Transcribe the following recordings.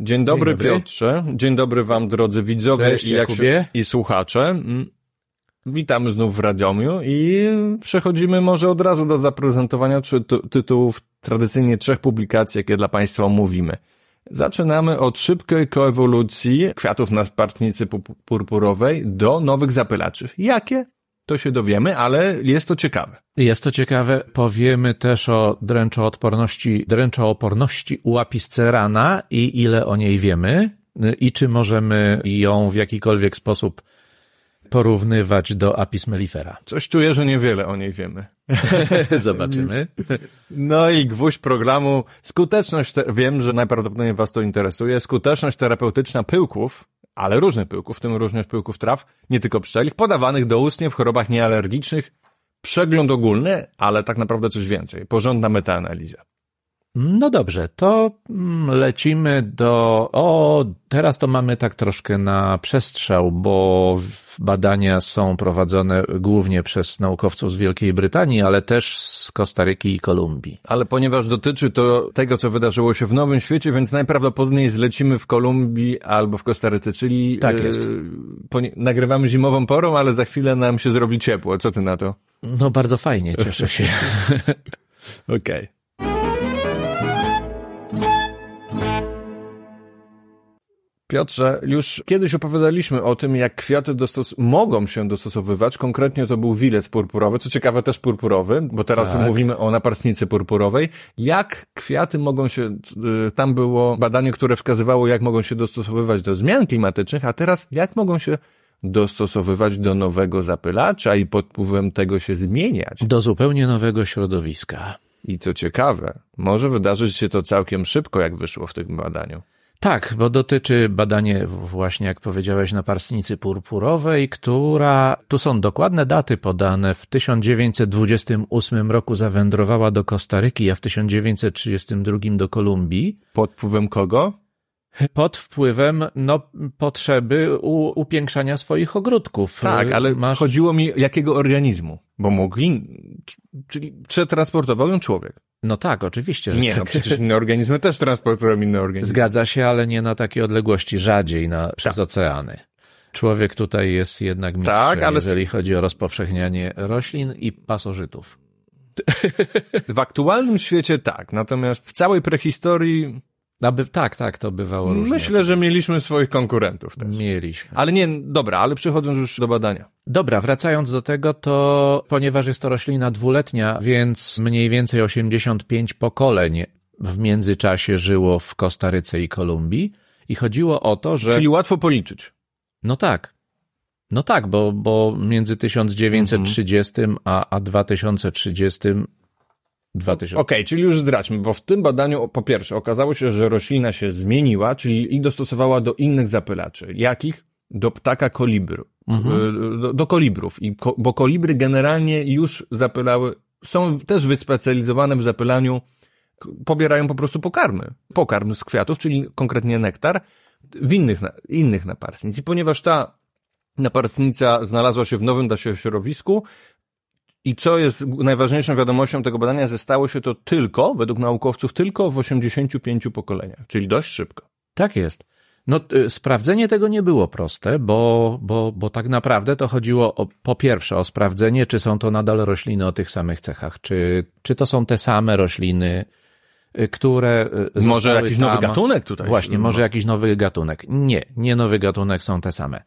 Dzień dobry, Dzień dobry. Piotrze. Dzień dobry wam drodzy widzowie Cześć, i, się, i słuchacze. Mm. Witamy znów w Radomiu i przechodzimy może od razu do zaprezentowania czy, tytułów tradycyjnie trzech publikacji, jakie dla Państwa omówimy. Zaczynamy od szybkiej koewolucji kwiatów na spartnicy pu- purpurowej do nowych zapylaczy. Jakie? To się dowiemy, ale jest to ciekawe. Jest to ciekawe. Powiemy też o dręczoodporności, dręczooporności u apiscerana i ile o niej wiemy i czy możemy ją w jakikolwiek sposób porównywać do apis mellifera. Coś czuję, że niewiele o niej wiemy. Zobaczymy. No i gwóźdź programu, skuteczność, te, wiem, że najprawdopodobniej Was to interesuje, skuteczność terapeutyczna pyłków, ale różnych pyłków, w tym również pyłków traw, nie tylko pszczelich, podawanych doustnie w chorobach niealergicznych, przegląd ogólny, ale tak naprawdę coś więcej, porządna metaanaliza. No dobrze, to mm, lecimy do. O, teraz to mamy tak troszkę na przestrzał, bo badania są prowadzone głównie przez naukowców z Wielkiej Brytanii, ale też z Kostaryki i Kolumbii. Ale ponieważ dotyczy to tego, co wydarzyło się w Nowym Świecie, więc najprawdopodobniej zlecimy w Kolumbii albo w Kostaryce, czyli Tak e, jest. nagrywamy zimową porą, ale za chwilę nam się zrobi ciepło. Co ty na to? No bardzo fajnie, cieszę się. Okej. Piotrze, już kiedyś opowiadaliśmy o tym, jak kwiaty dostos- mogą się dostosowywać. Konkretnie to był wilec purpurowy, co ciekawe też purpurowy, bo teraz Tak. mówimy o naparstnicy purpurowej. Jak kwiaty mogą się, y, tam było badanie, które wskazywało, jak mogą się dostosowywać do zmian klimatycznych, a teraz jak mogą się dostosowywać do nowego zapylacza i pod wpływem tego się zmieniać. Do zupełnie nowego środowiska. I co ciekawe, może wydarzyć się to całkiem szybko, jak wyszło w tym badaniu. Tak, bo dotyczy badanie właśnie, jak powiedziałeś, naparstnicy purpurowej, która, tu są dokładne daty podane, w 1928 roku zawędrowała do Kostaryki, a w 1932 do Kolumbii. Pod wpływem kogo? Pod wpływem, no, potrzeby u, upiększania swoich ogródków. Tak, ale Masz... chodziło mi jakiego organizmu, bo mogli, czyli przetransportował ją człowiek. No tak, oczywiście, że Nie, tak. no przecież inne organizmy też transportują inne organizmy. Zgadza się, ale nie na takie odległości, rzadziej na, przez oceany. Człowiek tutaj jest jednak mistrzem, Tak, ale jeżeli chodzi o rozpowszechnianie roślin i pasożytów. W aktualnym świecie tak, natomiast w całej prehistorii Aby, tak, tak, to bywało różnie. myślę, że mieliśmy swoich konkurentów też. Mieliśmy. Ale nie, dobra, ale przechodząc już do badania. Dobra, wracając do tego, to ponieważ jest to roślina dwuletnia, więc mniej więcej 85 pokoleń w międzyczasie żyło w Kostaryce i Kolumbii i chodziło o to, że... Czyli łatwo policzyć. No tak. No tak, bo, bo między 1930 a, a 2030 2000. Okej, czyli już zdradźmy, bo w tym badaniu po pierwsze okazało się, że roślina się zmieniła, czyli i dostosowała do innych zapylaczy. Jakich? Do ptaka kolibru. Y, Do, do kolibrów. I ko, bo kolibry generalnie już zapylały, są też wyspecjalizowane w zapylaniu, pobierają po prostu pokarmy. Pokarm z kwiatów, czyli konkretnie nektar, w innych, innych naparstnic. I ponieważ ta naparstnica znalazła się w nowym da się środowisku, i co jest najważniejszą wiadomością tego badania, że stało się to tylko, według naukowców, tylko w 85 pokoleniach, czyli dość szybko. Tak jest. No, y, sprawdzenie tego nie było proste, bo, bo, bo tak naprawdę to chodziło o, po pierwsze o sprawdzenie, czy są to nadal rośliny o tych samych cechach, czy, czy to są te same rośliny, y, które. y, Może jakiś tam- nowy gatunek tutaj. Właśnie, może jakiś nowy gatunek. Nie, nie nowy gatunek, są te same.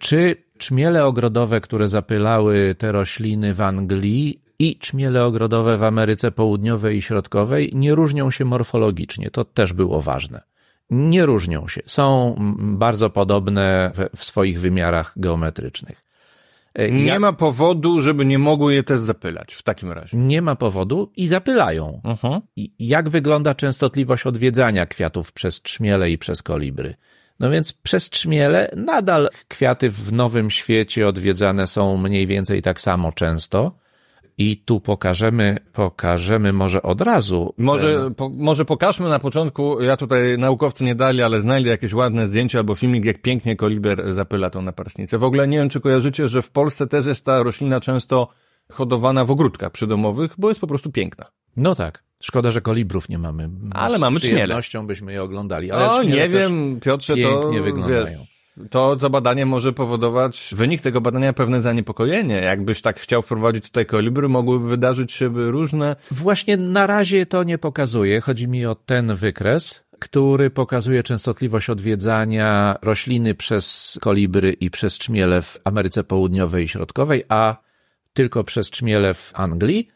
Czy czmiele ogrodowe, które zapylały te rośliny w Anglii i czmiele ogrodowe w Ameryce Południowej i Środkowej nie różnią się morfologicznie? To też było ważne. Nie różnią się. Są bardzo podobne w, swoich wymiarach geometrycznych. E, Nie ja- ma powodu, żeby nie mogły je też zapylać w takim razie. nie ma powodu i zapylają. Mhm. I jak wygląda częstotliwość odwiedzania kwiatów przez trzmiele i przez kolibry? No więc przez trzmiele nadal kwiaty w Nowym Świecie odwiedzane są mniej więcej tak samo często. I tu pokażemy, pokażemy może od razu. Może, po, może pokażmy na początku, ja tutaj naukowcy nie dali, ale znajdę jakieś ładne zdjęcie albo filmik, jak pięknie koliber zapyla tą naparstnicę. W ogóle nie wiem, czy kojarzycie, że w Polsce też jest ta roślina często hodowana w ogródkach przydomowych, bo jest po prostu piękna. No tak. Szkoda, że kolibrów nie mamy. Ale Z mamy czmiele. przyjemnością byśmy je oglądali. Ale o, czmiele nie wiem, Piotrze, to wyglądają. wiesz, to, to badanie może powodować, wynik tego badania pewne zaniepokojenie. Jakbyś tak chciał wprowadzić tutaj kolibry, mogłyby wydarzyć się różne... Właśnie na razie to nie pokazuje. Chodzi mi o ten wykres, który pokazuje częstotliwość odwiedzania rośliny przez kolibry i przez czmiele w Ameryce Południowej i Środkowej, a tylko przez czmiele w Anglii.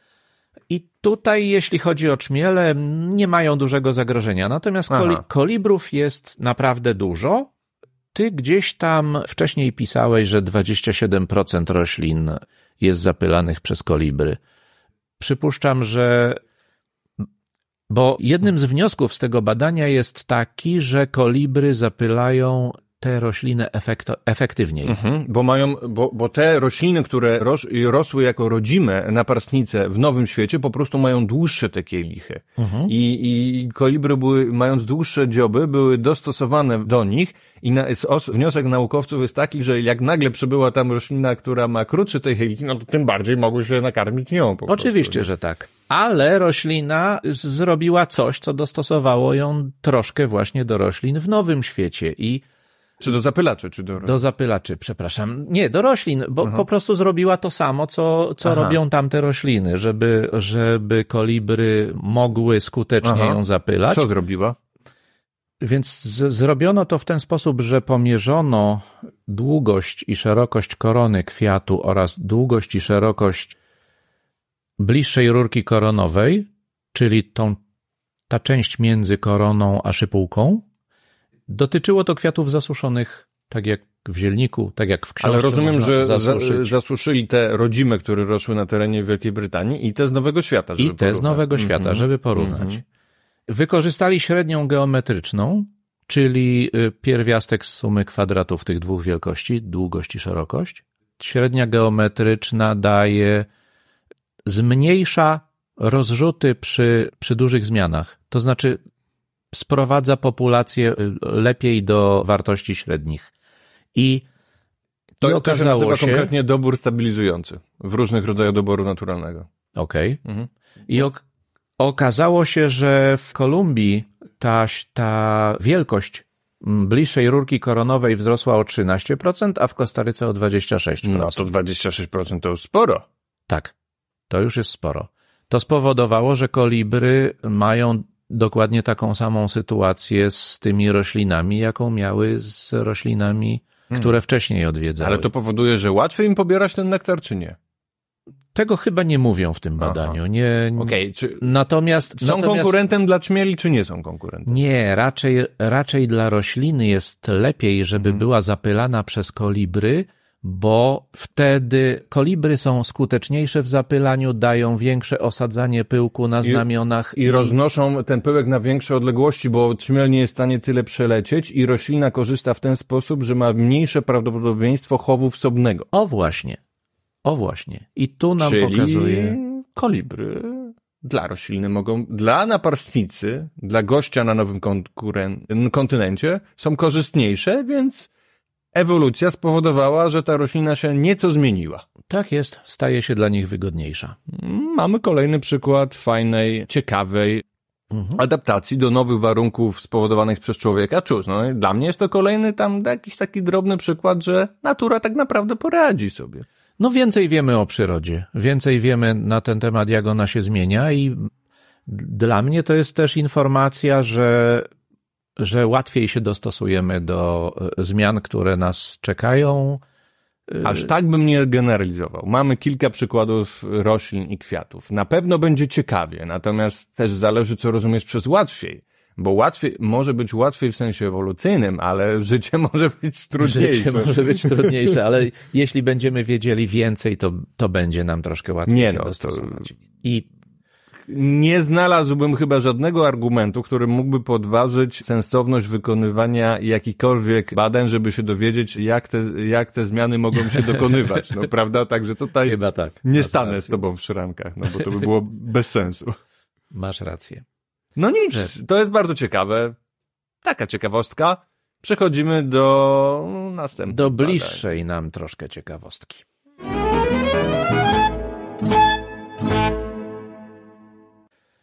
I tutaj, jeśli chodzi o czmiele, nie mają dużego zagrożenia. Natomiast koli kolibrów jest naprawdę dużo. Ty gdzieś tam wcześniej pisałeś, że 27% roślin jest zapylanych przez kolibry. Przypuszczam, że. Bo jednym z wniosków z tego badania jest taki, że kolibry zapylają te rośliny efekto, efektywniej. Mhm, bo mają, bo, bo te rośliny, które ros, rosły jako rodzime naparstnice w Nowym Świecie, po prostu mają dłuższe te kielichy. I, i, I kolibry były, mając dłuższe dzioby, były dostosowane do nich i na, os, wniosek naukowców jest taki, że jak nagle przybyła tam roślina, która ma krótsze te kieliki, no to tym bardziej mogły się nakarmić nią po Oczywiście, prostu. że tak. Ale roślina zrobiła coś, co dostosowało ją troszkę właśnie do roślin w Nowym Świecie i Czy do zapylaczy, czy do... do zapylaczy, przepraszam. Nie, do roślin, bo po prostu zrobiła to samo, co, co Aha. robią tamte rośliny, żeby, żeby kolibry mogły skutecznie Aha. ją zapylać. Co zrobiła? Więc z, zrobiono to w ten sposób, że pomierzono długość i szerokość korony kwiatu oraz długość i szerokość bliższej rurki koronowej, czyli tą, ta część między koroną a szypułką. Dotyczyło to kwiatów zasuszonych, tak jak w zielniku, tak jak w książce. Ale rozumiem, że za, zasuszyć. zasuszyli te rodzime, które rosły na terenie Wielkiej Brytanii i te z Nowego Świata, żeby I te z porównać. Nowego Mhm. Świata, żeby porównać. Mhm. Wykorzystali średnią geometryczną, czyli y, pierwiastek z sumy kwadratów tych dwóch wielkości, długość i szerokość. Średnia geometryczna daje, zmniejsza rozrzuty przy, przy dużych zmianach. To znaczy sprowadza populację y, lepiej do wartości średnich. I To, i to się okazało nazywa się, konkretnie dobór stabilizujący w różnych rodzajach doboru naturalnego. Okej. Mhm. I ok- okazało się, że w Kolumbii ta, ta wielkość bliższej rurki koronowej wzrosła o 13%, a w Kostaryce o 26%. No to 26% to już sporo. Tak, to już jest sporo. To spowodowało, że kolibry mają dokładnie taką samą sytuację z tymi roślinami, jaką miały z roślinami, które wcześniej odwiedzały. Ale to powoduje, że łatwiej im pobierać ten nektar, czy nie? Tego chyba nie mówią w tym Aha. badaniu. Nie, Okej, czy Natomiast są natomiast... konkurentem dla czmieli, czy nie są konkurentem? Nie, raczej, raczej dla rośliny jest lepiej, żeby Mhm. była zapylana przez kolibry, bo wtedy kolibry są skuteczniejsze w zapylaniu, dają większe osadzanie pyłku na znamionach I roznoszą ten pyłek na większe odległości, bo czmiel nie jest w stanie tyle przelecieć i roślina korzysta w ten sposób, że ma mniejsze prawdopodobieństwo chowu wsobnego. O właśnie, o właśnie. I tu nam Czyli pokazuje... kolibry dla rośliny mogą, dla naparstnicy, dla gościa na nowym konkuren- kontynencie są korzystniejsze, więc ewolucja spowodowała, że ta roślina się nieco zmieniła. Tak jest, staje się dla nich wygodniejsza. Mamy kolejny przykład fajnej, ciekawej adaptacji do nowych warunków spowodowanych przez człowieka. Cóż, no dla mnie jest to kolejny tam jakiś taki drobny przykład, że natura tak naprawdę poradzi sobie. No więcej wiemy o przyrodzie, więcej wiemy na ten temat, jak ona się zmienia i dla mnie to jest też informacja, że, że łatwiej się dostosujemy do e, zmian, które nas czekają. Aż tak bym nie generalizował. Mamy kilka przykładów roślin i kwiatów. Na pewno będzie ciekawie, natomiast też zależy, co rozumiesz przez łatwiej. Bo łatwiej, może być łatwiej w sensie ewolucyjnym, ale życie może być trudniejsze. Życie może być trudniejsze, ale jeśli będziemy wiedzieli więcej, to, to będzie nam troszkę łatwiej Nie się no, to- dostosować. I Nie znalazłbym chyba żadnego argumentu, który mógłby podważyć sensowność wykonywania jakichkolwiek badań, żeby się dowiedzieć, jak te, jak te zmiany mogą się dokonywać, no prawda? Także tutaj chyba tak. nie stanę z tobą w szrankach, no bo to by było bez sensu. Masz rację. No nic, to jest bardzo ciekawe. Taka ciekawostka. Przechodzimy do następnego. Do bliższej nam troszkę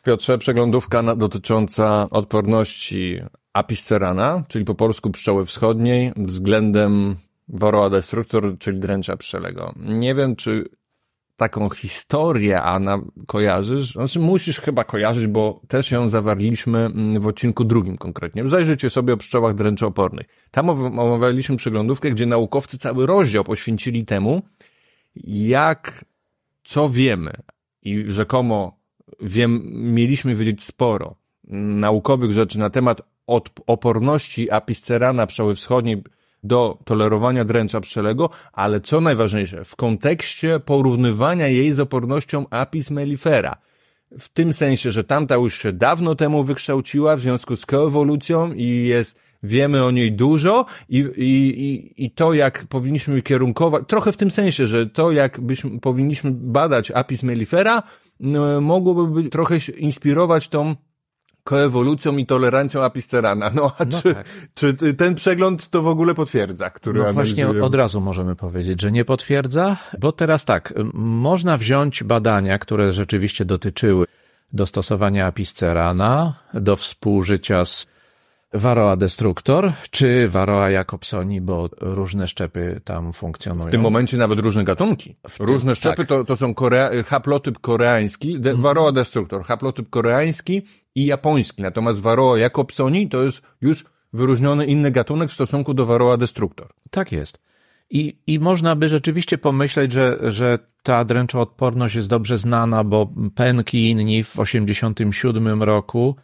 Piotrze, przeglądówka na, dotycząca odporności apis cerana, czyli po polsku pszczoły wschodniej, względem Varroa destructor, czyli dręcza pszczelego. Nie wiem, czy taką historię, Anna, kojarzysz? Znaczy, musisz chyba kojarzyć, bo też ją zawarliśmy mm, w odcinku drugim konkretnie. Zajrzyjcie sobie o pszczołach dręczoopornych. Tam omawialiśmy przeglądówkę, gdzie naukowcy cały rozdział poświęcili temu, jak, co wiemy i rzekomo wiem, mieliśmy wiedzieć sporo naukowych rzeczy na temat oporności apiscerana pszczoły wschodniej do tolerowania dręcza pszczelego, ale co najważniejsze, w kontekście porównywania jej z opornością apis mellifera. W tym sensie, że tamta już się dawno temu wykształciła w związku z koewolucją i jest, wiemy o niej dużo i, i, i to, jak powinniśmy kierunkować, trochę w tym sensie, że to, jak byśmy, powinniśmy badać apis mellifera, no, mogłoby trochę inspirować tą koewolucją i tolerancją apisterana. No a no czy, tak. czy ten przegląd to w ogóle potwierdza, który No właśnie od razu możemy powiedzieć, że nie potwierdza, bo teraz tak, można wziąć badania, które rzeczywiście dotyczyły dostosowania apiscerana do współżycia z Varroa destructor, czy Varroa Jacobsoni, bo różne szczepy tam funkcjonują. W tym momencie nawet różne gatunki. Tym, różne szczepy tak. to, to są Korea, haplotyp koreański, de, mm. Varroa destructor, haplotyp koreański i japoński. Natomiast Varroa Jacobsoni to jest już wyróżniony inny gatunek w stosunku do Varroa destructor. Tak jest. I, I można by rzeczywiście pomyśleć, że, że ta dręczoodporność jest dobrze znana, bo Penki i inni w 1987 roku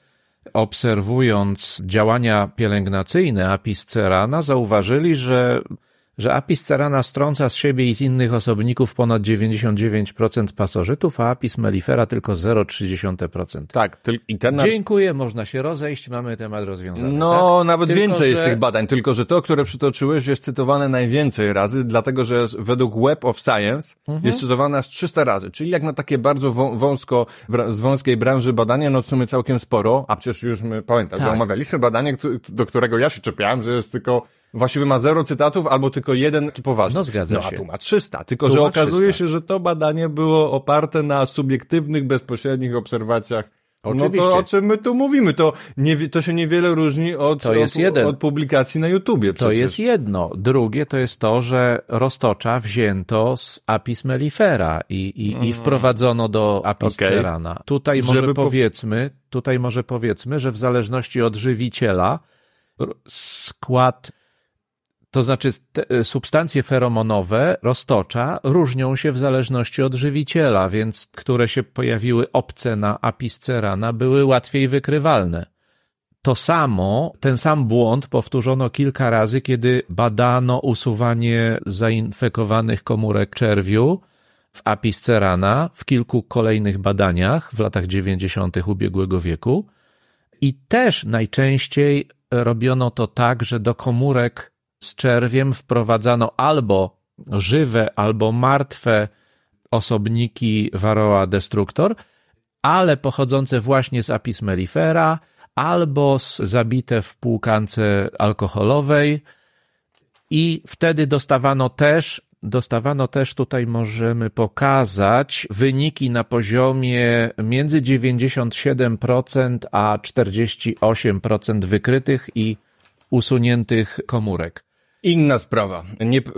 obserwując działania pielęgnacyjne apis cerana, zauważyli, że że apis cerana strąca z siebie i z innych osobników ponad 99% pasożytów, a apis mellifera tylko 0,3%. Tak, i ten... Dziękuję, można się rozejść, mamy temat rozwiązany. No, tak? nawet tylko, więcej że... jest tych badań, tylko że to, które przytoczyłeś, jest cytowane najwięcej razy, dlatego że według Web of Science mhm. jest cytowane aż 300 razy, czyli jak na takie bardzo wąsko, z wąskiej branży badania, no w sumie całkiem sporo, a przecież już my, pamiętam, tak. że omawialiśmy badanie, do którego ja się czepiałem, że jest tylko właściwie ma zero cytatów albo tylko jeden poważny. No zgadza no, się. a tu ma 300. Tylko, tu że okazuje 300. się, że to badanie było oparte na subiektywnych, bezpośrednich obserwacjach Oczywiście. No to o czym my tu mówimy? To, nie, to się niewiele różni od, to jest od, jeden. od publikacji na YouTubie. Przecież. To jest jedno. Drugie to jest to, że roztocza wzięto z apis mellifera i, i, mm. i wprowadzono do apis okay. cerana. Tutaj może Żeby powiedzmy, tutaj może powiedzmy, że w zależności od żywiciela skład to znaczy te substancje feromonowe roztocza różnią się w zależności od żywiciela, więc które się pojawiły obce na apiscerana były łatwiej wykrywalne. To samo, ten sam błąd powtórzono kilka razy, kiedy badano usuwanie zainfekowanych komórek czerwiu w apiscerana w kilku kolejnych badaniach w latach 90. ubiegłego wieku. I też najczęściej robiono to tak, że do komórek z czerwiem wprowadzano albo żywe, albo martwe osobniki Varroa destructor, ale pochodzące właśnie z apis mellifera, albo zabite w płukance alkoholowej i wtedy dostawano też, dostawano też tutaj możemy pokazać wyniki na poziomie między 97% a 48% wykrytych i usuniętych komórek. Inna sprawa.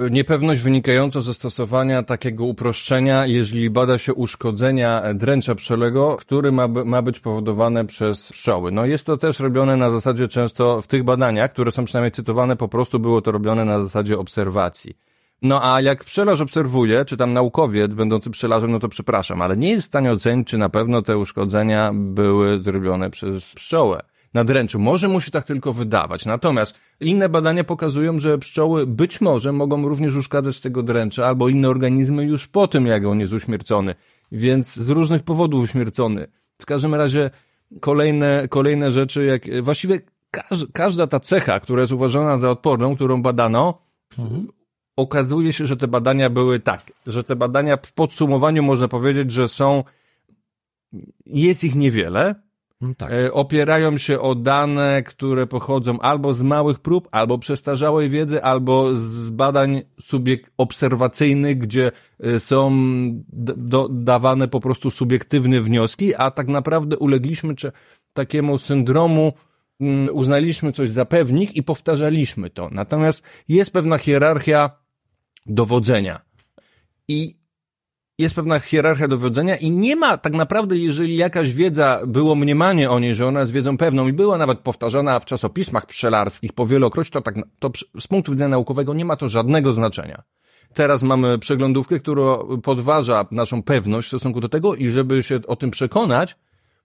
Niepewność wynikająca ze stosowania takiego uproszczenia, jeżeli bada się uszkodzenia dręcza pszczelego, który ma, ma być powodowane przez pszczoły. No jest to też robione na zasadzie często w tych badaniach, które są przynajmniej cytowane, po prostu było to robione na zasadzie obserwacji. No a jak pszczelarz obserwuje, czy tam naukowiec będący pszczelarzem, no to przepraszam, ale nie jest w stanie ocenić, czy na pewno te uszkodzenia były zrobione przez pszczołę na dręczu. Może mu się tak tylko wydawać. Natomiast inne badania pokazują, że pszczoły być może mogą również uszkadzać z tego dręcza albo inne organizmy już po tym, jak on jest uśmiercony. Więc z różnych powodów uśmiercony. W każdym razie kolejne, kolejne rzeczy, jak właściwie każ, każda ta cecha, która jest uważana za odporną, którą badano, mhm. okazuje się, że te badania były tak, że te badania w podsumowaniu można powiedzieć, że są, jest ich niewiele, tak. e, opierają się o dane, które pochodzą albo z małych prób, albo przestarzałej wiedzy, albo z badań subiek obserwacyjnych, gdzie e, są dawane po prostu subiektywne wnioski, a tak naprawdę ulegliśmy czy, takiemu syndromu, mm, uznaliśmy coś za pewnik i powtarzaliśmy to. Natomiast jest pewna hierarchia dowodzenia. I jest pewna hierarchia dowodzenia i nie ma tak naprawdę, jeżeli jakaś wiedza, było mniemanie o niej, że ona jest wiedzą pewną i była nawet powtarzana w czasopismach pszczelarskich powielokroć, to tak, to z punktu widzenia naukowego nie ma to żadnego znaczenia. Teraz mamy przeglądówkę, która podważa naszą pewność w stosunku do tego i żeby się o tym przekonać,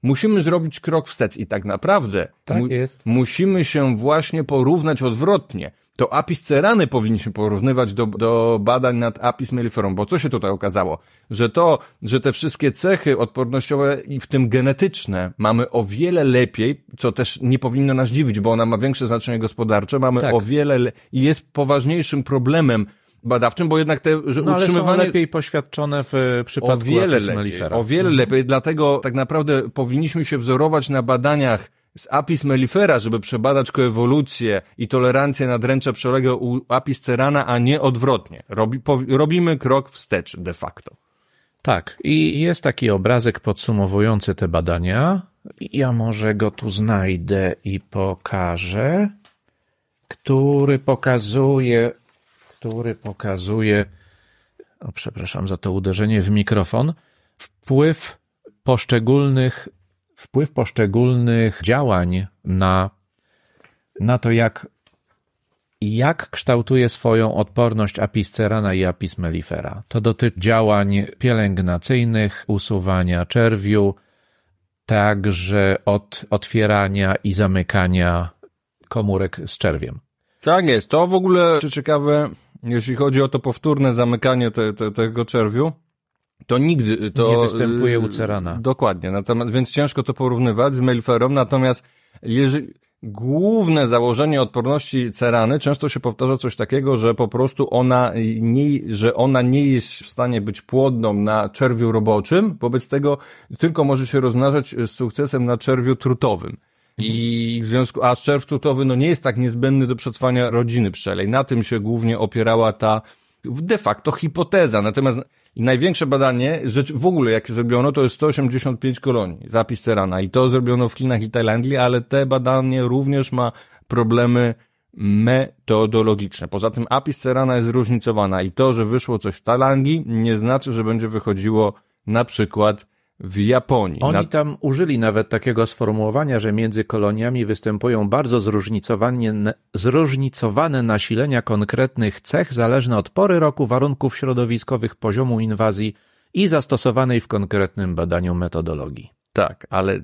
musimy zrobić krok wstecz i tak naprawdę Tak jest. musimy się właśnie porównać odwrotnie. To apis cerany powinniśmy porównywać do, do badań nad apis melliferum, bo co się tutaj okazało? Że to, że te wszystkie cechy odpornościowe i w tym genetyczne mamy o wiele lepiej, co też nie powinno nas dziwić, bo ona ma większe znaczenie gospodarcze, mamy Tak. o wiele le- i jest poważniejszym problemem badawczym, bo jednak te, że No ale są utrzymywanie lepiej poświadczone w o przypadku wiele apis lepiej, mellifera. o wiele lepiej, dlatego tak naprawdę powinniśmy się wzorować na badaniach z apis mellifera, żeby przebadać koewolucję i tolerancję na dręcze przeległe u apis cerana, a nie odwrotnie. Robi, po, robimy krok wstecz de facto. Tak, i jest taki obrazek podsumowujący te badania. Ja może go tu znajdę i pokażę, który pokazuje, który pokazuje, o przepraszam za to uderzenie w mikrofon, wpływ poszczególnych, wpływ poszczególnych działań na, na to, jak jak kształtuje swoją odporność apis cerana i apis mellifera. To dotyczy działań pielęgnacyjnych, usuwania czerwiu, także od otwierania i zamykania komórek z czerwiem. Tak jest. To w ogóle ciekawe, jeśli chodzi o to powtórne zamykanie te, te, tego czerwiu, to nigdy to... Nie występuje u cerana. Dokładnie. Natomiast, więc ciężko to porównywać z melferą, natomiast jeżeli główne założenie odporności cerany często się powtarza coś takiego, że po prostu ona nie, że ona nie jest w stanie być płodną na czerwiu roboczym, wobec tego tylko może się rozmnażać z sukcesem na czerwiu trutowym. I w związku, a czerw trutowy no nie jest tak niezbędny do przetrwania rodziny pszczelej. Na tym się głównie opierała ta de facto hipoteza. Natomiast największe badanie, rzecz w ogóle jakie zrobiono, to jest 185 kolonii, zapis Serana. I to zrobiono w Chinach i Tajlandii, ale te badanie również ma problemy metodologiczne. Poza tym apis Serana jest zróżnicowana i to, że wyszło coś w Tajlandii, nie znaczy, że będzie wychodziło na przykład w Japonii. Oni Na- tam użyli nawet takiego sformułowania, że między koloniami występują bardzo zróżnicowane, zróżnicowane nasilenia konkretnych cech, zależne od pory roku, warunków środowiskowych, poziomu inwazji i zastosowanej w konkretnym badaniu metodologii. Tak, ale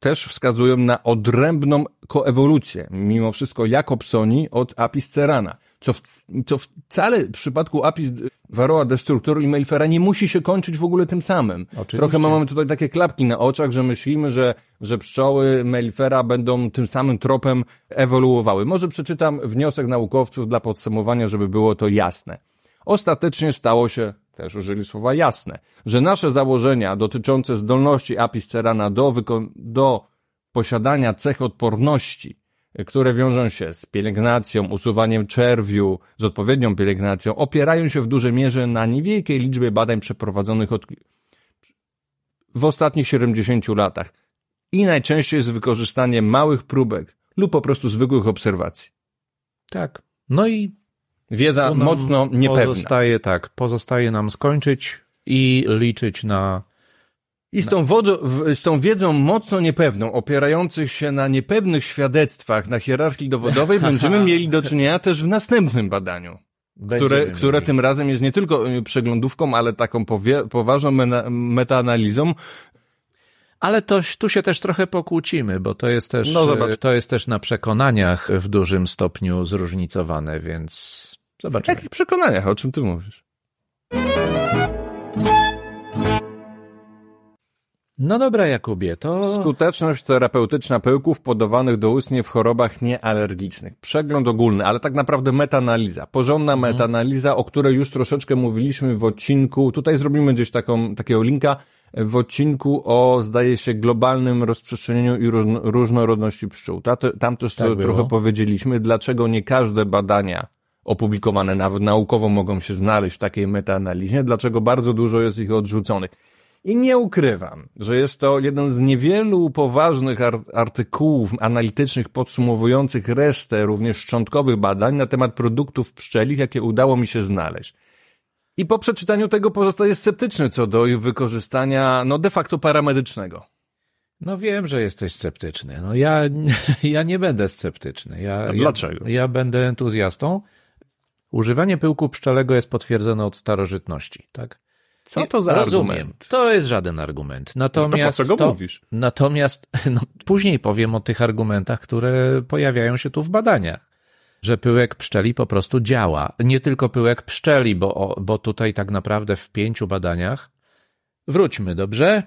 też wskazują na odrębną koewolucję, mimo wszystko Jakobsoni od Apis cerana, co, w, co wcale w przypadku Apis varroa destructor i Mellifera nie musi się kończyć w ogóle tym samym. Oczywiście. Trochę mamy tutaj takie klapki na oczach, że myślimy, że, że pszczoły Mellifera będą tym samym tropem ewoluowały. Może przeczytam wniosek naukowców dla podsumowania, żeby było to jasne. Ostatecznie stało się, też użyli słowa jasne, że nasze założenia dotyczące zdolności apis cerana do, do posiadania cech odporności, które wiążą się z pielęgnacją, usuwaniem czerwiu, z odpowiednią pielęgnacją, opierają się w dużej mierze na niewielkiej liczbie badań przeprowadzonych od, w ostatnich 70 latach i najczęściej z wykorzystaniem małych próbek lub po prostu zwykłych obserwacji. Tak. No i Wiedza mocno niepewna. Pozostaje tak, pozostaje nam skończyć i liczyć na I z tą, wodą, z tą wiedzą mocno niepewną, opierających się na niepewnych świadectwach na hierarchii dowodowej, będziemy mieli do czynienia też w następnym badaniu, które, Będziemy które mieli. tym razem jest nie tylko y, przeglądówką, ale taką powie, poważną metaanalizą. Ale to, tu się też trochę pokłócimy, bo to jest też, No, zobacz. to jest też na przekonaniach w dużym stopniu zróżnicowane, więc zobaczymy. jakich przekonaniach? O czym ty mówisz? No dobra, Jakubie, to Skuteczność terapeutyczna pyłków podawanych doustnie w chorobach niealergicznych. Przegląd ogólny, ale tak naprawdę metaanaliza. Porządna metaanaliza, o której już troszeczkę mówiliśmy w odcinku. Tutaj zrobimy gdzieś taką, takiego linka w odcinku o, zdaje się, globalnym rozprzestrzenieniu i różnorodności pszczół. Tam też tak trochę było. powiedzieliśmy, dlaczego nie każde badania opublikowane nawet naukowo mogą się znaleźć w takiej metaanalizie, dlaczego bardzo dużo jest ich odrzuconych. I nie ukrywam, że jest to jeden z niewielu poważnych artykułów analitycznych podsumowujących resztę również szczątkowych badań na temat produktów pszczelich, jakie udało mi się znaleźć. I po przeczytaniu tego pozostaje sceptyczny co do ich wykorzystania, no de facto paramedycznego. No wiem, że jesteś sceptyczny. No ja, ja nie będę sceptyczny. Ja, dlaczego? Ja, ja będę entuzjastą. Używanie pyłku pszczelego jest potwierdzone od starożytności, tak? Co to za Rozumiem. argument? To jest żaden argument. Natomiast no to po co go mówisz? Natomiast no, później powiem o tych argumentach, które pojawiają się tu w badaniach. Że pyłek pszczeli po prostu działa. Nie tylko pyłek pszczeli, bo, bo tutaj tak naprawdę w pięciu badaniach. Wróćmy, dobrze?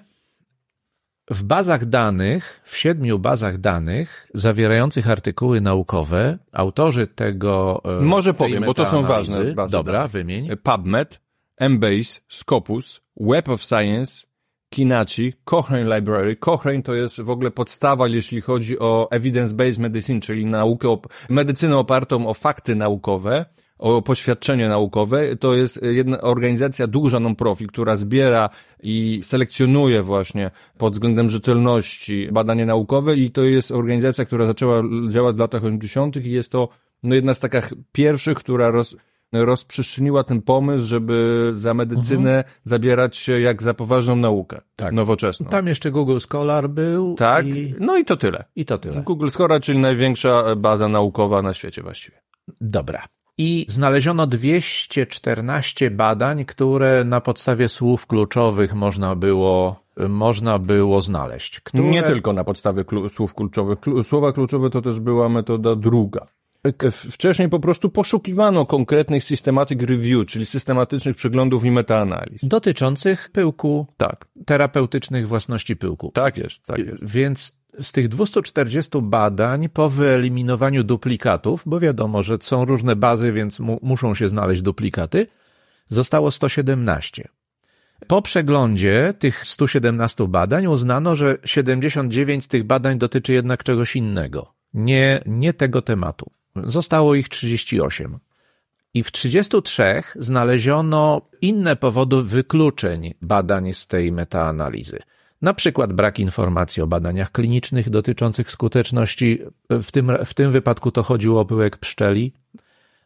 W bazach danych, w siedmiu bazach danych zawierających artykuły naukowe, autorzy tego. E, Może powiem, bo to są ważne bazy. Dobra, danych. wymień. PubMed, Embase, Scopus, Web of Science, Kinachi, Cochrane Library. Cochrane to jest w ogóle podstawa, jeśli chodzi o evidence-based medicine, czyli naukę, medycynę opartą o fakty naukowe, o poświadczenie naukowe. To jest jedna organizacja duża non-profit, która zbiera i selekcjonuje właśnie pod względem rzetelności badania naukowe i to jest organizacja, która zaczęła działać w latach 80. i jest to no, jedna z takich pierwszych, która roz, rozprzestrzeniła ten pomysł, żeby za medycynę mhm. zabierać się jak za poważną naukę tak. nowoczesną. Tam jeszcze Google Scholar był. Tak, i... no i to tyle. I to tyle. Google Scholar, czyli największa baza naukowa na świecie właściwie. Dobra. I znaleziono 214 badań, które na podstawie słów kluczowych można było można było znaleźć. Które... Nie tylko na podstawie słów kluczowych. Słowa kluczowe to też była metoda druga. Wcześniej po prostu poszukiwano konkretnych systematic review, czyli systematycznych przeglądów i metaanaliz. Dotyczących pyłku. Tak. Terapeutycznych własności pyłku. Tak jest, tak jest. Więc z tych 240 badań po wyeliminowaniu duplikatów, bo wiadomo, że są różne bazy, więc mu, muszą się znaleźć duplikaty, zostało 117. Po przeglądzie tych 117 badań uznano, że 79 z tych badań dotyczy jednak czegoś innego. Nie, nie tego tematu. Zostało ich 38. I w 33 znaleziono inne powody wykluczeń badań z tej metaanalizy. Na przykład brak informacji o badaniach klinicznych dotyczących skuteczności, w tym, w tym wypadku to chodziło o pyłek pszczeli,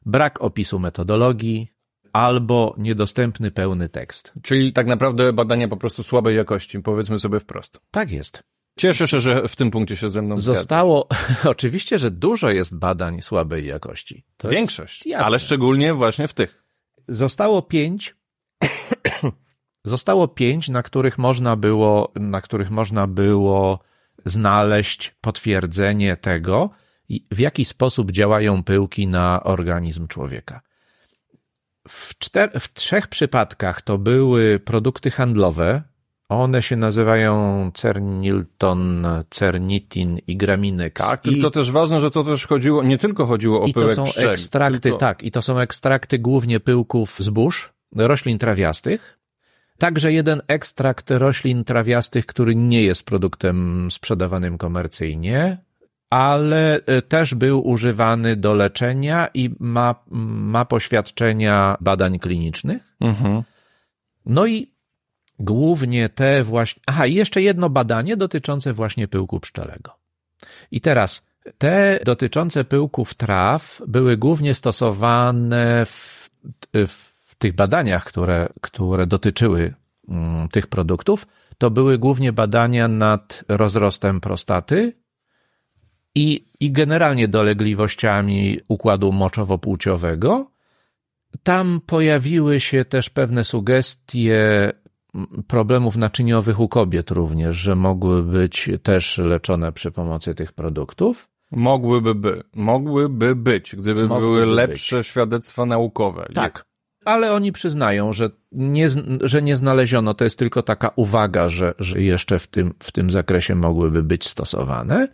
brak opisu metodologii, albo niedostępny pełny tekst. Czyli tak naprawdę badania po prostu słabej jakości, powiedzmy sobie wprost. Tak jest. Cieszę się, że w tym punkcie się ze mną Zostało, oczywiście, że dużo jest badań słabej jakości. To Większość, ale szczególnie właśnie w tych. Zostało pięć, zostało pięć, na których można było, na których można było znaleźć potwierdzenie tego, w jaki sposób działają pyłki na organizm człowieka. W, czter, w trzech przypadkach to były produkty handlowe, one się nazywają Cernilton, Cernitin i Graminex. Tak, I, tylko też ważne, że to też chodziło, nie tylko chodziło o pyłek I to są pszczeli, ekstrakty, tylko... tak, i to są ekstrakty głównie pyłków zbóż, roślin trawiastych. Także jeden ekstrakt roślin trawiastych, który nie jest produktem sprzedawanym komercyjnie, ale e, też był używany do leczenia i ma, ma poświadczenia badań klinicznych. Mhm. No i głównie te właśnie. Aha, i jeszcze jedno badanie dotyczące właśnie pyłku pszczelego. I teraz te dotyczące pyłków traw były głównie stosowane w, w tych badaniach, które, które dotyczyły mm, tych produktów. To były głównie badania nad rozrostem prostaty i, i generalnie dolegliwościami układu moczowo-płciowego. Tam pojawiły się też pewne sugestie problemów naczyniowych u kobiet również, że mogły być też leczone przy pomocy tych produktów? Mogłyby by, mogłyby być, gdyby mogłyby były lepsze być. świadectwa naukowe. Tak. Ale oni przyznają, że nie, że nie znaleziono, to jest tylko taka uwaga, że, że jeszcze w tym, w tym zakresie mogłyby być stosowane.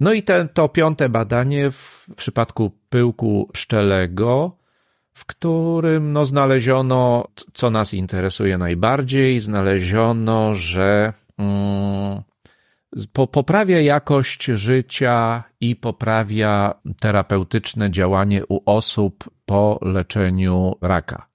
No i te, to piąte badanie w przypadku pyłku pszczelego w którym no, znaleziono, co nas interesuje najbardziej, znaleziono, że mm, po, poprawia jakość życia i poprawia terapeutyczne działanie u osób po leczeniu raka.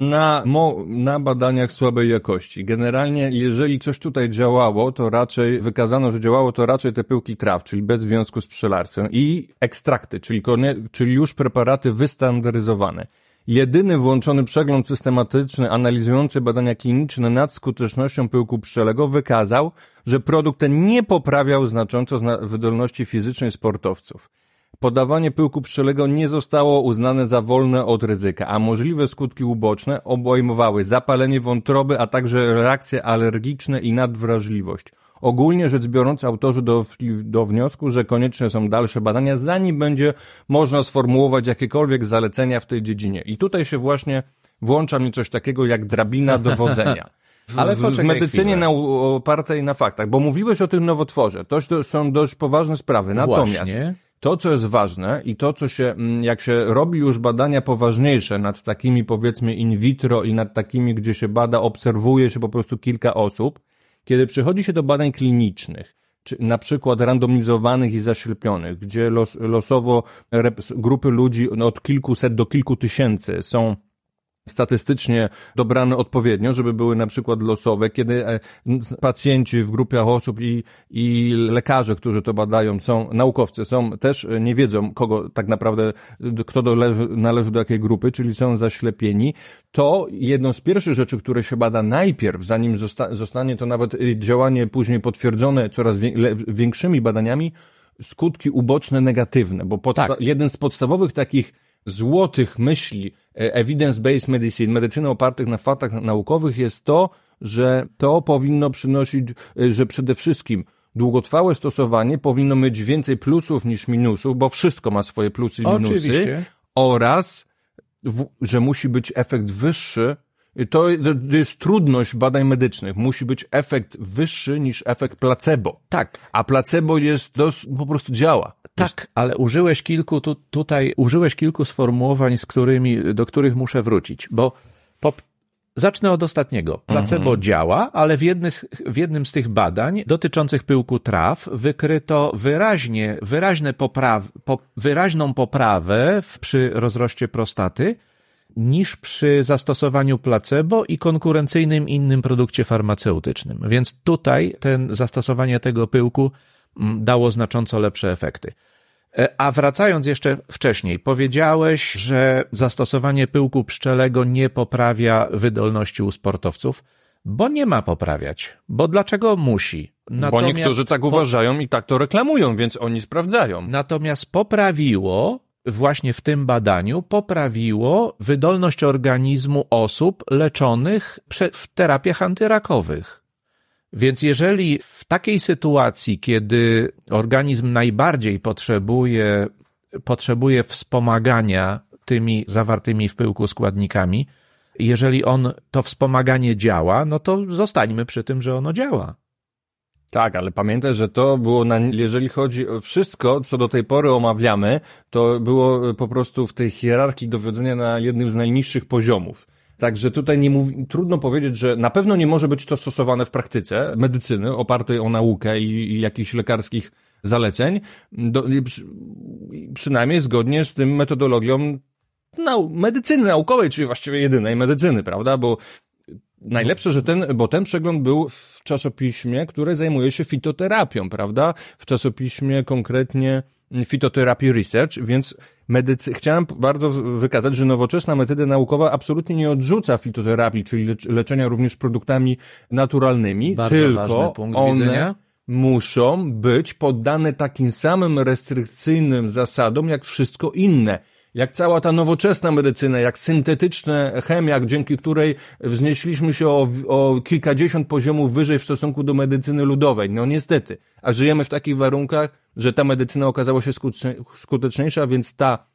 Na, na badaniach słabej jakości. Generalnie, jeżeli coś tutaj działało, to raczej wykazano, że działało to raczej te pyłki traw, czyli bez związku z pszczelarstwem i ekstrakty, czyli, czyli już preparaty wystandaryzowane. Jedyny włączony przegląd systematyczny analizujący badania kliniczne nad skutecznością pyłku pszczelego wykazał, że produkt ten nie poprawiał znacząco wydolności fizycznej sportowców. Podawanie pyłku pszczelego nie zostało uznane za wolne od ryzyka, a możliwe skutki uboczne obejmowały zapalenie wątroby, a także reakcje alergiczne i nadwrażliwość. Ogólnie rzecz biorąc, autorzy doszli do wniosku, że konieczne są dalsze badania, zanim będzie można sformułować jakiekolwiek zalecenia w tej dziedzinie. I tutaj się właśnie włącza mi coś takiego jak drabina dowodzenia. Ale w, w medycynie na, opartej na faktach, bo mówiłeś o tym nowotworze. To są dość poważne sprawy. Natomiast Właśnie. To, co jest ważne i to, co się, mm, jak się robi już badania poważniejsze nad takimi powiedzmy in vitro i nad takimi, gdzie się bada, obserwuje się po prostu kilka osób, kiedy przychodzi się do badań klinicznych, czy na przykład randomizowanych i zaślepionych, gdzie los, losowo grupy ludzi od kilkuset do kilku tysięcy są statystycznie dobrane odpowiednio, żeby były na przykład losowe, kiedy e, pacjenci w grupach osób i, i lekarze, którzy to badają, są naukowcy, są też e, nie wiedzą, kogo tak naprawdę, kto doleży, należy do jakiej grupy, czyli są zaślepieni, to jedną z pierwszych rzeczy, które się bada najpierw, zanim zosta zostanie to nawet e, działanie później potwierdzone coraz większymi badaniami, skutki uboczne negatywne, bo tak. jeden z podstawowych takich złotych myśli e, evidence-based medicine, medycyny opartych na faktach naukowych jest to, że to powinno przynosić, e, że przede wszystkim długotrwałe stosowanie powinno mieć więcej plusów niż minusów, bo wszystko ma swoje plusy i minusy. Oczywiście. Oraz, że musi być efekt wyższy to, jest trudność badań medycznych. Musi być efekt wyższy niż efekt placebo. Tak. A placebo jest, to po prostu działa. Tak, ale użyłeś kilku tu, tutaj, użyłeś kilku sformułowań, z którymi, do których muszę wrócić, bo po, zacznę od ostatniego. Placebo mhm. działa, ale w, jednym, w jednym z tych badań dotyczących pyłku traw wykryto wyraźnie, wyraźne popraw, po, wyraźną poprawę w, przy rozroście prostaty, niż przy zastosowaniu placebo i konkurencyjnym innym produkcie farmaceutycznym. Więc tutaj ten zastosowanie tego pyłku mm, dało znacząco lepsze efekty. E, a wracając jeszcze wcześniej, powiedziałeś, że zastosowanie pyłku pszczelego nie poprawia wydolności u sportowców, bo nie ma poprawiać. Bo dlaczego musi? Natomiast bo niektórzy tak uważają i tak to reklamują, więc oni sprawdzają. Natomiast poprawiło właśnie w tym badaniu poprawiło wydolność organizmu osób leczonych w terapiach antyrakowych. Więc jeżeli w takiej sytuacji, kiedy organizm najbardziej potrzebuje, potrzebuje wspomagania tymi zawartymi w pyłku składnikami, jeżeli on to wspomaganie działa, no to zostańmy przy tym, że ono działa. Tak, ale pamiętaj, że to było, na, jeżeli chodzi o wszystko, co do tej pory omawiamy, to było po prostu w tej hierarchii dowodzenia na jednym z najniższych poziomów. Także tutaj nie mówi, trudno powiedzieć, że na pewno nie może być to stosowane w praktyce medycyny opartej o naukę i, i jakichś lekarskich zaleceń, do, przy, przynajmniej zgodnie z tym metodologią nau medycyny naukowej, czyli właściwie jedynej medycyny, prawda? Bo Najlepsze, że ten, bo ten przegląd był w czasopiśmie, które zajmuje się fitoterapią, prawda? W czasopiśmie konkretnie Phytotherapy Research, więc medycy... chciałem bardzo wykazać, że nowoczesna metoda naukowa absolutnie nie odrzuca fitoterapii, czyli leczenia również produktami naturalnymi, bardzo tylko one widzenia. muszą być poddane takim samym restrykcyjnym zasadom, jak wszystko inne jak cała ta nowoczesna medycyna, jak syntetyczna chemia, dzięki której wznieśliśmy się o, o kilkadziesiąt poziomów wyżej w stosunku do medycyny ludowej. No niestety. A żyjemy w takich warunkach, że ta medycyna okazała się skuteczniejsza, więc ta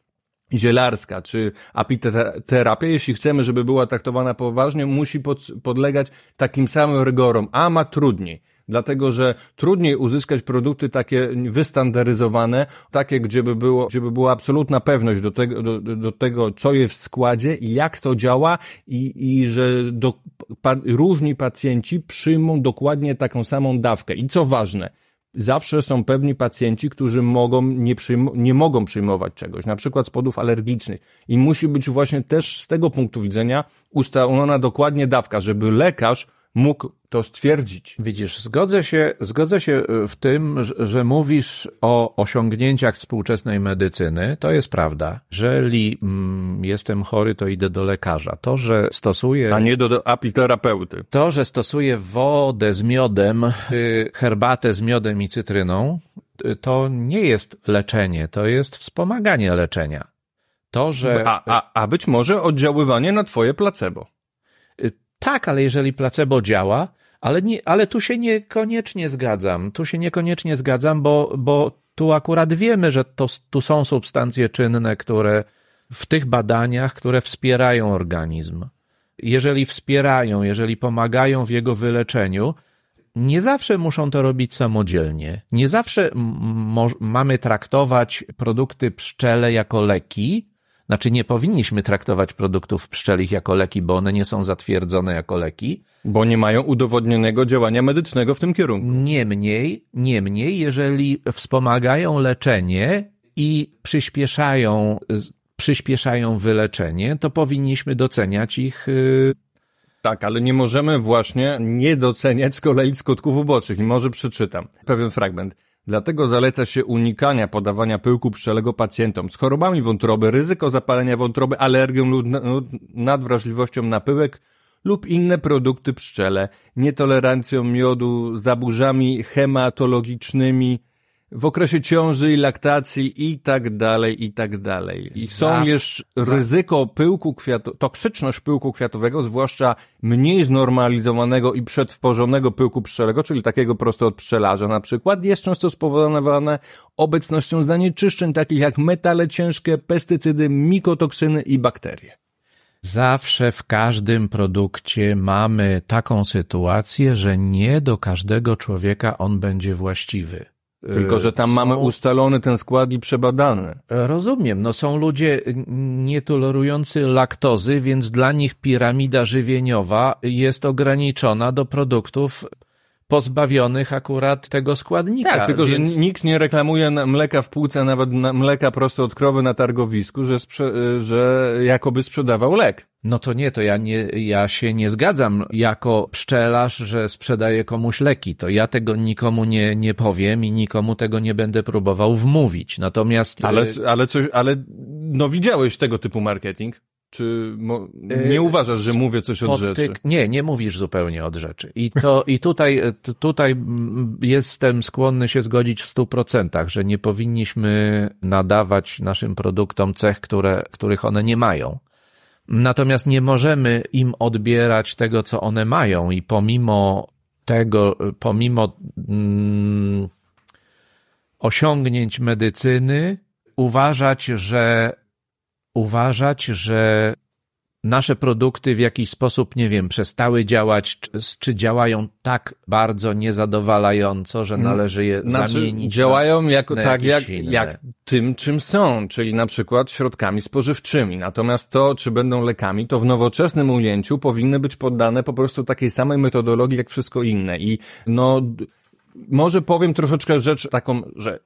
zielarska czy apiterapia, jeśli chcemy, żeby była traktowana poważnie, musi pod, podlegać takim samym rygorom, a ma trudniej. Dlatego że trudniej uzyskać produkty takie wystandaryzowane, takie, gdzie by było, gdzie by była absolutna pewność do tego, do, do tego, co jest w składzie i jak to działa i, i że do, pa, różni pacjenci przyjmą dokładnie taką samą dawkę. I co ważne, zawsze są pewni pacjenci, którzy mogą, nie, przyjm- nie mogą przyjmować czegoś, na przykład z powodów alergicznych. I musi być właśnie też z tego punktu widzenia ustalona dokładnie dawka, żeby lekarz mógł to stwierdzić. Widzisz, zgodzę się, zgodzę się e, w tym, że mówisz o osiągnięciach współczesnej medycyny. To jest prawda. Jeżeli mm, jestem chory, to idę do lekarza. To, że stosuję. A nie do, do apiterapeuty. To, że stosuję wodę z miodem, herbatę z miodem i cytryną, to nie jest leczenie, to jest wspomaganie leczenia. To, że. A, a, a być może oddziaływanie na twoje placebo. Tak, ale jeżeli placebo działa, ale, nie, ale tu się niekoniecznie zgadzam. Tu się niekoniecznie zgadzam, bo, bo tu akurat wiemy, że to, tu są substancje czynne, które w tych badaniach, które wspierają organizm. Jeżeli wspierają, jeżeli pomagają w jego wyleczeniu, nie zawsze muszą to robić samodzielnie. Nie zawsze mamy traktować produkty pszczele jako leki, znaczy nie powinniśmy traktować produktów pszczelich jako leki, bo one nie są zatwierdzone jako leki. Bo nie mają udowodnionego działania medycznego w tym kierunku. Niemniej, niemniej, jeżeli wspomagają leczenie i przyspieszają, przyspieszają wyleczenie, to powinniśmy doceniać ich. Y, tak, ale nie możemy właśnie nie doceniać z kolei skutków ubocznych. I może przeczytam pewien fragment. Dlatego zaleca się unikania podawania pyłku pszczelego pacjentom z chorobami wątroby, ryzyko zapalenia wątroby, alergią lub nadwrażliwością na pyłek lub inne produkty pszczele, nietolerancją miodu, zaburzami hematologicznymi, w okresie ciąży i laktacji i tak dalej, i tak dalej. I są jeszcze ryzyko pyłku kwiatu, toksyczność pyłku kwiatowego, zwłaszcza mniej znormalizowanego i przetworzonego pyłku pszczelego, czyli takiego prosto od pszczelarza na przykład, jest często spowodowane obecnością zanieczyszczeń takich jak metale ciężkie, pestycydy, mikotoksyny i bakterie. Zawsze w każdym produkcie mamy taką sytuację, że nie do każdego człowieka on będzie właściwy. Tylko, że tam są... mamy ustalony ten skład i przebadany. Rozumiem. No są ludzie nietolerujący laktozy, więc dla nich piramida żywieniowa jest ograniczona do produktów pozbawionych akurat tego składnika. Tak, tylko więc... że nikt nie reklamuje mleka w półce, nawet mleka prosto od krowy na targowisku, że, sprze- że jakoby sprzedawał lek. No to nie, to ja, nie, ja się nie zgadzam jako pszczelarz, że sprzedaję komuś leki. To ja tego nikomu nie, nie powiem i nikomu tego nie będę próbował wmówić. Natomiast... Ale, ale coś, ale no widziałeś tego typu marketing? Czy nie uważasz, że mówię coś od rzeczy? Nie, nie mówisz zupełnie od rzeczy. I to, i tutaj, tutaj jestem skłonny się zgodzić w stu procentach, że nie powinniśmy nadawać naszym produktom cech, które, których one nie mają. Natomiast nie możemy im odbierać tego, co one mają i pomimo tego, pomimo mm, osiągnięć medycyny, uważać, że uważać, że nasze produkty w jakiś sposób, nie wiem, przestały działać, czy, czy działają tak bardzo niezadowalająco, że należy je znaczy, zamienić. Działają na, jako, na tak jak, jak tym, czym są, czyli na przykład środkami spożywczymi. Natomiast to, czy będą lekami, to w nowoczesnym ujęciu powinny być poddane po prostu takiej samej metodologii jak wszystko inne. I no, może powiem troszeczkę rzecz taką, że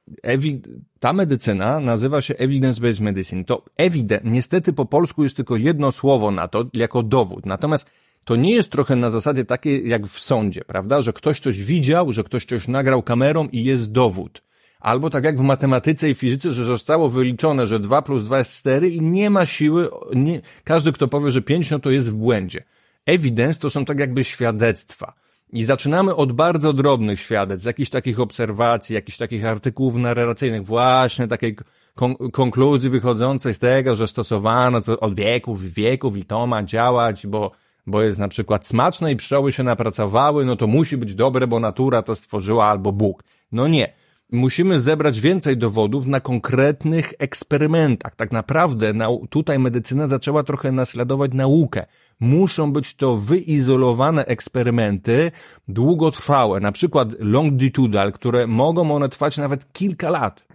ta medycyna nazywa się evidence-based medicine. To evident, niestety po polsku jest tylko jedno słowo na to, jako dowód. Natomiast to nie jest trochę na zasadzie takiej jak w sądzie, prawda? Że ktoś coś widział, że ktoś coś nagrał kamerą i jest dowód. Albo tak jak w matematyce i fizyce, że zostało wyliczone, że 2 plus 2 jest 4 i nie ma siły, nie, każdy kto powie, że 5, no to jest w błędzie. Evidence to są tak jakby świadectwa. I zaczynamy od bardzo drobnych świadectw, jakichś takich obserwacji, jakichś takich artykułów narracyjnych, właśnie takiej kon konkluzji wychodzącej z tego, że stosowano to od wieków wieków i to ma działać, bo, bo jest na przykład smaczne i pszczoły się napracowały, no to musi być dobre, bo natura to stworzyła albo Bóg. No nie. Musimy zebrać więcej dowodów na konkretnych eksperymentach. Tak naprawdę tutaj medycyna zaczęła trochę naśladować naukę. Muszą być to wyizolowane eksperymenty długotrwałe, na przykład longitudinal, które mogą one trwać nawet kilka lat.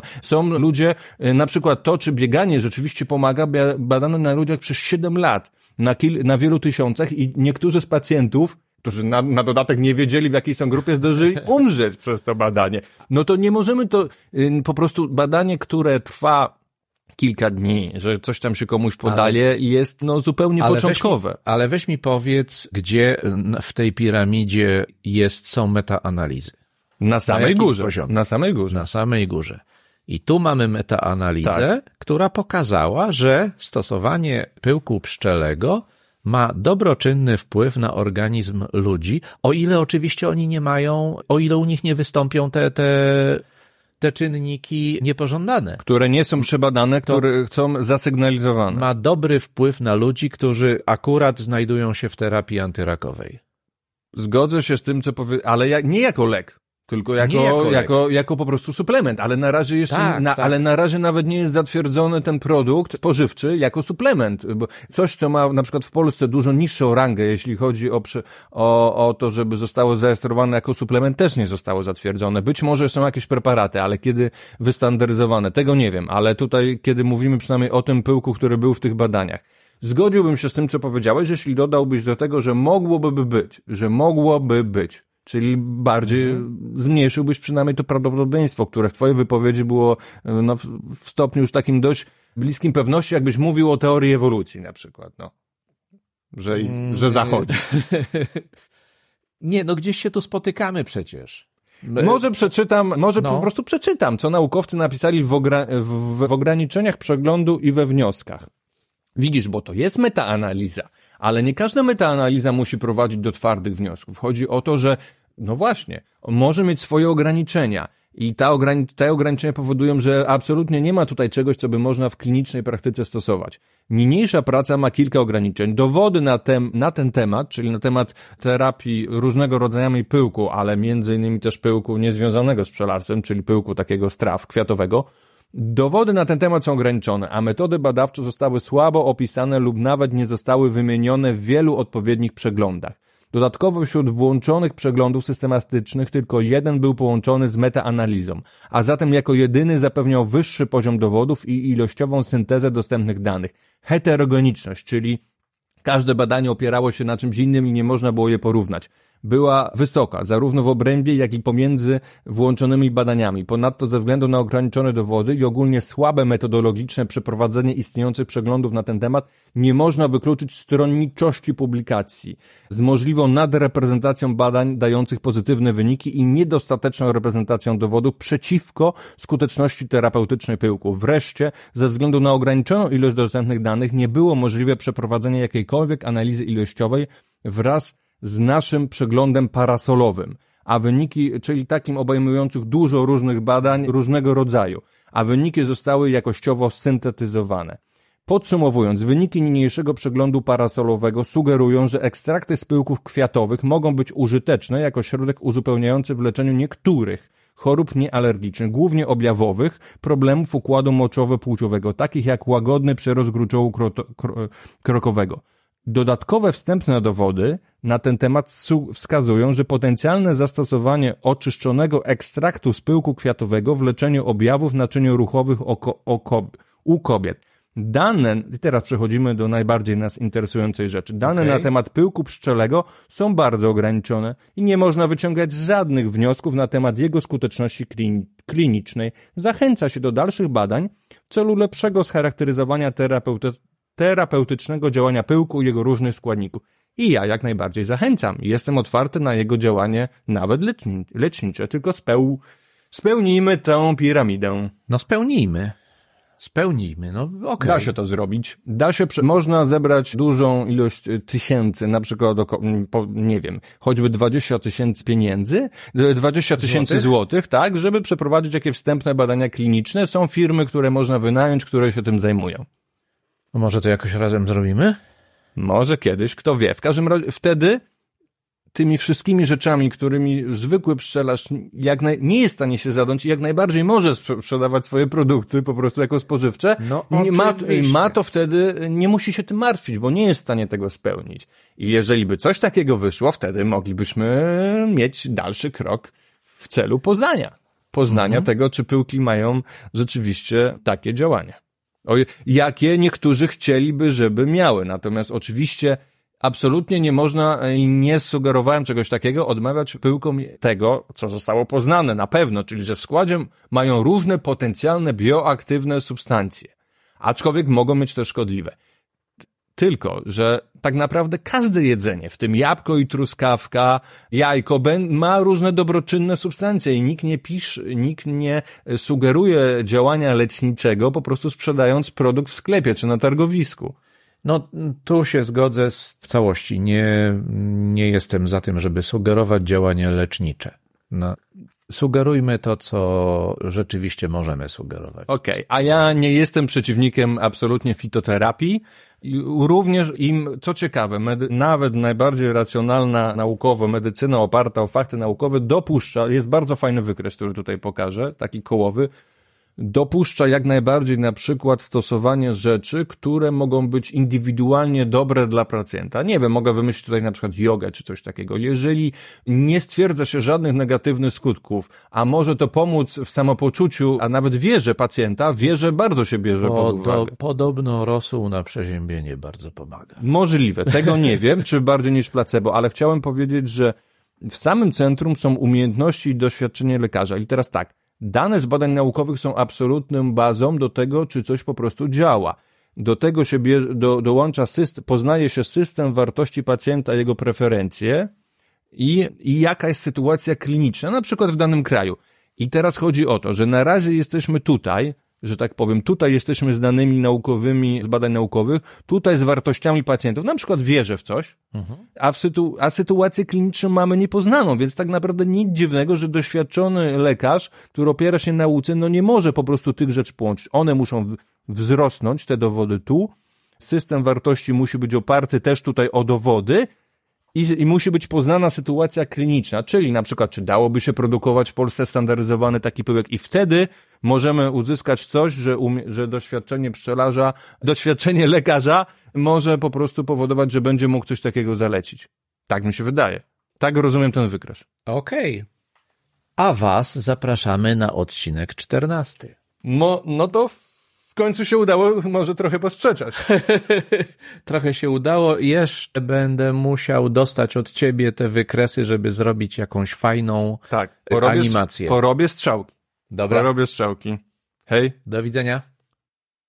Tak. Są ludzie, y, na przykład to, czy bieganie rzeczywiście pomaga, badano na ludziach przez 7 lat, na, kil, na wielu tysiącach i niektórzy z pacjentów którzy na, na dodatek nie wiedzieli, w jakiej są grupie, zdążyli umrzeć przez to badanie. No to nie możemy to, po prostu badanie, które trwa kilka dni, że coś tam się komuś podaje, ale, jest no zupełnie ale początkowe. Weź mi, ale weź mi powiedz, gdzie w tej piramidzie jest, są metaanalizy. Na samej na górze. Poziomie? Na samej górze. Na samej górze. I tu mamy metaanalizę, tak. która pokazała, że stosowanie pyłku pszczelego ma dobroczynny wpływ na organizm ludzi, o ile oczywiście oni nie mają, o ile u nich nie wystąpią te, te, te czynniki niepożądane. Które nie są przebadane, które są zasygnalizowane. Ma dobry wpływ na ludzi, którzy akurat znajdują się w terapii antyrakowej. Zgodzę się z tym, co powie, ale nie jako lek. Tylko jako, jako, jako, jako, po prostu suplement, ale na razie jeszcze, tak, na, tak. ale na razie nawet nie jest zatwierdzony ten produkt spożywczy jako suplement, bo coś, co ma na przykład w Polsce dużo niższą rangę, jeśli chodzi o, o, o to, żeby zostało zarejestrowane jako suplement, też nie zostało zatwierdzone. Być może są jakieś preparaty, ale kiedy wystandaryzowane, tego nie wiem, ale tutaj, kiedy mówimy przynajmniej o tym pyłku, który był w tych badaniach, Zgodziłbym się z tym, co powiedziałeś, jeśli dodałbyś do tego, że mogłoby być, że mogłoby być. Czyli bardziej mhm. zmniejszyłbyś przynajmniej to prawdopodobieństwo, które w twojej wypowiedzi było no, w stopniu już takim dość bliskim pewności, jakbyś mówił o teorii ewolucji na przykład, no. Że, mm, że zachodzi. Nie, no gdzieś się tu spotykamy przecież. My... Może przeczytam, może no. po prostu przeczytam, co naukowcy napisali w, ogra w, w ograniczeniach przeglądu i we wnioskach. Widzisz, bo to jest metaanaliza. Ale nie każda metaanaliza musi prowadzić do twardych wniosków. Chodzi o to, że no właśnie, może mieć swoje ograniczenia. I ta ograni te ograniczenia powodują, że absolutnie nie ma tutaj czegoś, co by można w klinicznej praktyce stosować. Niniejsza praca ma kilka ograniczeń. Dowody na, na ten temat, czyli na temat terapii różnego rodzajami pyłku, ale między innymi też pyłku niezwiązanego z pszczelarstwem, czyli pyłku takiego straw kwiatowego, Dowody na ten temat są ograniczone, a metody badawcze zostały słabo opisane lub nawet nie zostały wymienione w wielu odpowiednich przeglądach. Dodatkowo wśród włączonych przeglądów systematycznych tylko jeden był połączony z metaanalizą, a zatem jako jedyny zapewniał wyższy poziom dowodów i ilościową syntezę dostępnych danych. Heterogeniczność, czyli każde badanie opierało się na czymś innym i nie można było je porównać była wysoka, zarówno w obrębie, jak i pomiędzy włączonymi badaniami. Ponadto ze względu na ograniczone dowody i ogólnie słabe metodologiczne przeprowadzenie istniejących przeglądów na ten temat, nie można wykluczyć stronniczości publikacji z możliwą nadreprezentacją badań dających pozytywne wyniki i niedostateczną reprezentacją dowodów przeciwko skuteczności terapeutycznej pyłku. Wreszcie, ze względu na ograniczoną ilość dostępnych danych, nie było możliwe przeprowadzenie jakiejkolwiek analizy ilościowej wraz z naszym przeglądem parasolowym, a wyniki, czyli takim obejmujących dużo różnych badań różnego rodzaju, a wyniki zostały jakościowo syntetyzowane. Podsumowując, wyniki niniejszego przeglądu parasolowego sugerują, że ekstrakty z pyłków kwiatowych mogą być użyteczne jako środek uzupełniający w leczeniu niektórych chorób niealergicznych, głównie objawowych, problemów układu moczowo-płciowego, takich jak łagodny przerost gruczołu krokowego. Dodatkowe wstępne dowody na ten temat wskazują, że potencjalne zastosowanie oczyszczonego ekstraktu z pyłku kwiatowego w leczeniu objawów naczynioruchowych u kobiet. Dane, i teraz przechodzimy do najbardziej nas interesującej rzeczy. Dane okay. na temat pyłku pszczelego są bardzo ograniczone i nie można wyciągać żadnych wniosków na temat jego skuteczności klinicznej. Zachęca się do dalszych badań w celu lepszego scharakteryzowania terapeuty terapeutycznego działania pyłku i jego różnych składników. I ja jak najbardziej zachęcam. Jestem otwarty na jego działanie nawet lecznicze, tylko speł, spełnijmy tę piramidę. No spełnijmy. Spełnijmy, no okej. Okay. Da się to zrobić. Da się, można zebrać dużą ilość y, tysięcy, na przykład, nie wiem, choćby 20 tysięcy pieniędzy, 20 tysięcy złotych, tak, żeby przeprowadzić jakieś wstępne badania kliniczne. Są firmy, które można wynająć, które się tym zajmują. No może to jakoś razem zrobimy? Może kiedyś, kto wie. W każdym razie wtedy tymi wszystkimi rzeczami, którymi zwykły pszczelarz jak naj, nie jest w stanie się zadąć i jak najbardziej może sprzedawać swoje produkty po prostu jako spożywcze, no, ma, ma to wtedy, nie musi się tym martwić, bo nie jest w stanie tego spełnić. I jeżeli by coś takiego wyszło, wtedy moglibyśmy mieć dalszy krok w celu poznania. Poznania mhm. tego, czy pyłki mają rzeczywiście takie działania. O, jakie niektórzy chcieliby, żeby miały. Natomiast oczywiście absolutnie nie można nie sugerowałem czegoś takiego, odmawiać pyłkom tego, co zostało poznane na pewno, czyli że w składzie mają różne potencjalne bioaktywne substancje. Aczkolwiek mogą mieć też szkodliwe. Tylko, że tak naprawdę każde jedzenie, w tym jabłko i truskawka, jajko, ma różne dobroczynne substancje i nikt nie pisze, nikt nie sugeruje działania leczniczego, po prostu sprzedając produkt w sklepie czy na targowisku. No, tu się zgodzę z całości. Nie, nie jestem za tym, żeby sugerować działanie lecznicze. No, sugerujmy to, co rzeczywiście możemy sugerować. Okej, okay. a ja nie jestem przeciwnikiem absolutnie fitoterapii. Również im, co ciekawe, medy, nawet najbardziej racjonalna naukowo medycyna oparta o fakty naukowe dopuszcza, jest bardzo fajny wykres, który tutaj pokażę, taki kołowy, dopuszcza jak najbardziej na przykład stosowanie rzeczy, które mogą być indywidualnie dobre dla pacjenta. Nie wiem, mogę wymyślić tutaj na przykład jogę czy coś takiego. Jeżeli nie stwierdza się żadnych negatywnych skutków, a może to pomóc w samopoczuciu, a nawet wierze pacjenta, wierze bardzo się bierze po, pod uwagę. podobno rosół na przeziębienie bardzo pomaga. Możliwe. Tego nie wiem, czy bardziej niż placebo, ale chciałem powiedzieć, że w samym centrum są umiejętności i doświadczenie lekarza. I teraz tak, Dane z badań naukowych są absolutną bazą do tego, czy coś po prostu działa. Do tego się bierze, do, dołącza system, poznaje się system wartości pacjenta, jego preferencje i, i jaka jest sytuacja kliniczna, na przykład w danym kraju. I teraz chodzi o to, że na razie jesteśmy tutaj, że tak powiem, tutaj jesteśmy z danymi naukowymi, z badań naukowych, tutaj z wartościami pacjentów, na przykład wierzę w coś, mhm. a, w sytu, a sytuację kliniczną mamy niepoznaną, więc tak naprawdę nic dziwnego, że doświadczony lekarz, który opiera się na nauce, no nie może po prostu tych rzeczy połączyć. One muszą wzrosnąć, te dowody tu, system wartości musi być oparty też tutaj o dowody, i, i musi być poznana sytuacja kliniczna, czyli na przykład, czy dałoby się produkować w Polsce standaryzowany taki pyłek i wtedy możemy uzyskać coś, że, umie, że doświadczenie pszczelarza, doświadczenie lekarza może po prostu powodować, że będzie mógł coś takiego zalecić. Tak mi się wydaje. Tak rozumiem ten wykres. Okej. Okay. A was zapraszamy na odcinek czternasty. Mo, no to w końcu się udało może trochę posprzeczać. trochę się udało. Jeszcze będę musiał dostać od ciebie te wykresy, żeby zrobić jakąś fajną tak, porobię, animację. Porobię strzałki. Dobra. Porobię strzałki. Hej. Do widzenia.